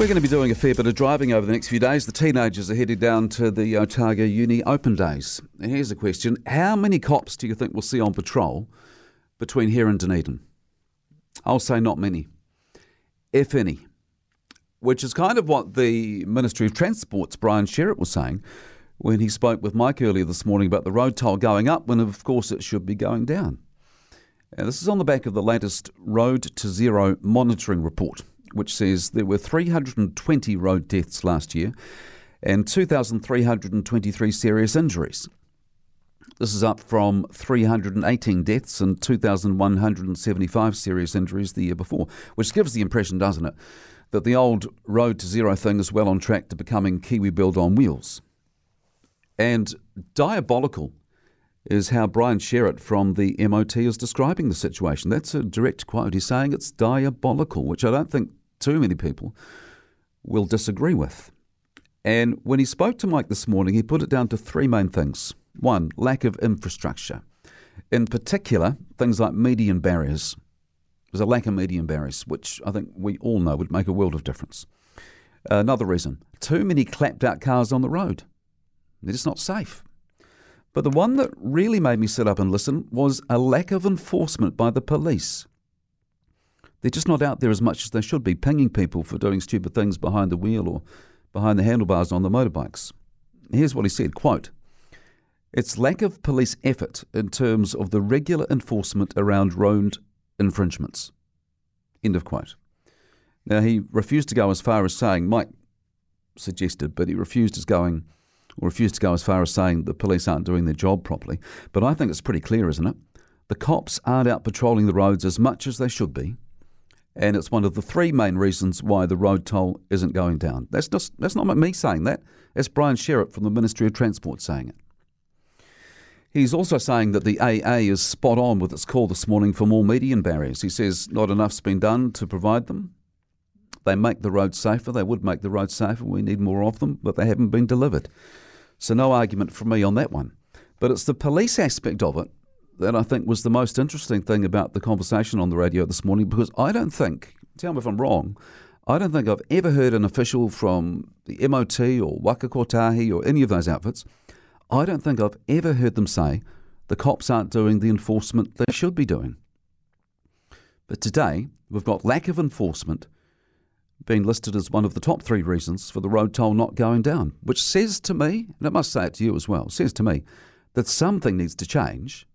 We're going to be doing a fair bit of driving over the next few days. The teenagers are headed down to the Otago Uni Open Days. And here's a question How many cops do you think we'll see on patrol between here and Dunedin? I'll say not many, if any, which is kind of what the Ministry of Transport's Bryan Sherritt was saying when he spoke with Mike earlier this morning about the road toll going up when, of course, it should be going down. And this is on the back of the latest Road to Zero monitoring report which says there were 320 road deaths last year and 2,323 serious injuries. This is up from 318 deaths and 2,175 serious injuries the year before, which gives the impression, doesn't it, that the old road to zero thing is well on track to becoming Kiwi Build on wheels. And diabolical is how Bryan Sherritt from the MOT is describing the situation. That's a direct quote. He's saying it's diabolical, which I don't think too many people will disagree with. And when he spoke to Mike this morning, he put it down to three main things. One, lack of infrastructure. In particular, things like median barriers. There's a lack of median barriers, which I think we all know would make a world of difference. Another reason, too many clapped out cars on the road. They're just not safe. But the one that really made me sit up and listen was a lack of enforcement by the police. They're just not out there as much as they should be, pinging people for doing stupid things behind the wheel or behind the handlebars on the motorbikes. Here's what he said quote, It's lack of police effort in terms of the regular enforcement around road infringements. End of quote. Now, he refused to go as far as saying, Mike suggested, but he refused as going, or refused to go as far as saying the police aren't doing their job properly. But I think it's pretty clear, isn't it? The cops aren't out patrolling the roads as much as they should be and it's one of the three main reasons why the road toll isn't going down. That's just that's not me saying that. It's Bryan Sherritt from the Ministry of Transport saying it. He's also saying that the AA is spot on with its call this morning for more median barriers. He says not enough's been done to provide them. They make the road safer. They would make the road safer. We need more of them, but they haven't been delivered. So no argument from me on that one. But it's the police aspect of it that I think was the most interesting thing about the conversation on the radio this morning because I don't think, tell me if I'm wrong, I don't think I've ever heard an official from the MOT or Waka Kotahi or any of those outfits, I don't think I've ever heard them say the cops aren't doing the enforcement they should be doing. But today, we've got lack of enforcement being listed as one of the top three reasons for the road toll not going down, which says to me, and I must say it to you as well, says to me that something needs to change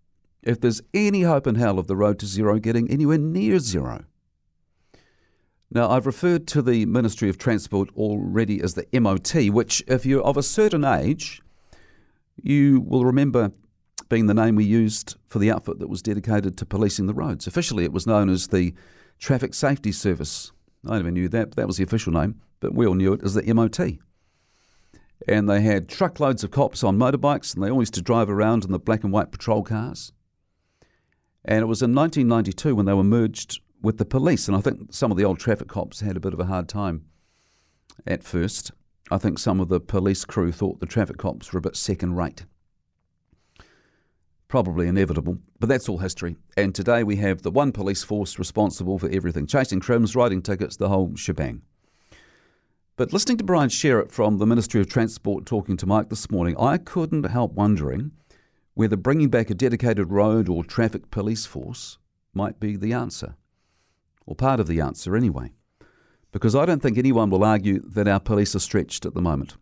if there's any hope in hell of the road to zero getting anywhere near zero. Now, I've referred to the Ministry of Transport already as the MOT, which, if you're of a certain age, you will remember being the name we used for the outfit that was dedicated to policing the roads. Officially, it was known as the Traffic Safety Service. I never knew that, but that was the official name, but we all knew it as the MOT. And they had truckloads of cops on motorbikes, and they always used to drive around in the black and white patrol cars. And it was in 1992 when they were merged with the police. And I think some of the old traffic cops had a bit of a hard time at first. I think some of the police crew thought the traffic cops were a bit second rate. Probably inevitable, but that's all history. And today we have the one police force responsible for everything chasing crims, writing tickets, the whole shebang. But listening to Bryan Sherritt from the Ministry of Transport talking to Mike this morning, I couldn't help wondering whether bringing back a dedicated road or traffic police force might be the answer, or part of the answer anyway. Because I don't think anyone will argue that our police are stretched at the moment.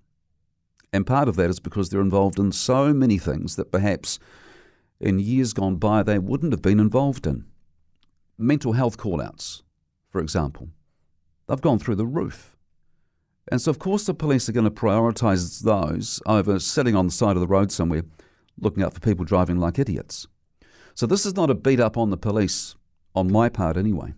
And part of that is because they're involved in so many things that perhaps in years gone by they wouldn't have been involved in. Mental health call outs, for example, they've gone through the roof. And so, of course, the police are going to prioritise those over sitting on the side of the road somewhere looking out for people driving like idiots. So this is not a beat up on the police, on my part anyway.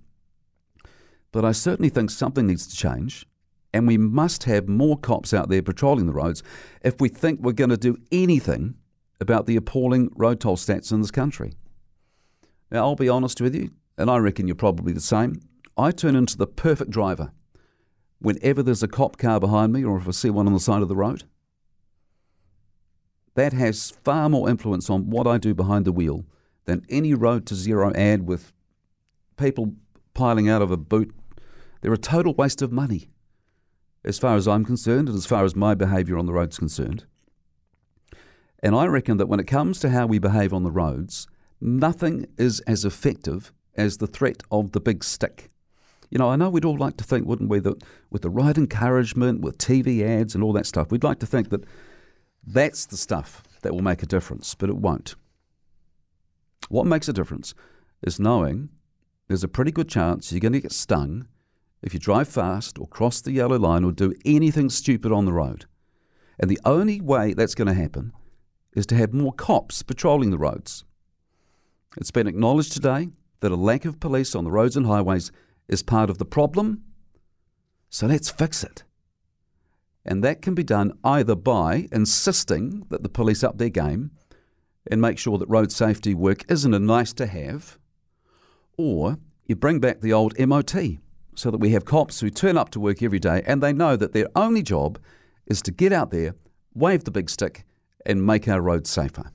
But I certainly think something needs to change, and we must have more cops out there patrolling the roads if we think we're going to do anything about the appalling road toll stats in this country. Now, I'll be honest with you, and I reckon you're probably the same. I turn into the perfect driver whenever there's a cop car behind me or if I see one on the side of the road that has far more influence on what I do behind the wheel than any road to zero ad with people piling out of a boot. They're a total waste of money. as far as I'm concerned and as far as my behaviour on the road's concerned. And I reckon that when it comes to how we behave on the roads, nothing is as effective as the threat of the big stick. You know, I know we'd all like to think, wouldn't we, that with the right encouragement, with TV ads and all that stuff, we'd like to think that that's the stuff that will make a difference, but it won't. What makes a difference is knowing there's a pretty good chance you're going to get stung if you drive fast or cross the yellow line or do anything stupid on the road. And the only way that's going to happen is to have more cops patrolling the roads. It's been acknowledged today that a lack of police on the roads and highways is part of the problem, so let's fix it. And that can be done either by insisting that the police up their game and make sure that road safety work isn't a nice to have, or you bring back the old MOT so that we have cops who turn up to work every day and they know that their only job is to get out there, wave the big stick, and make our roads safer.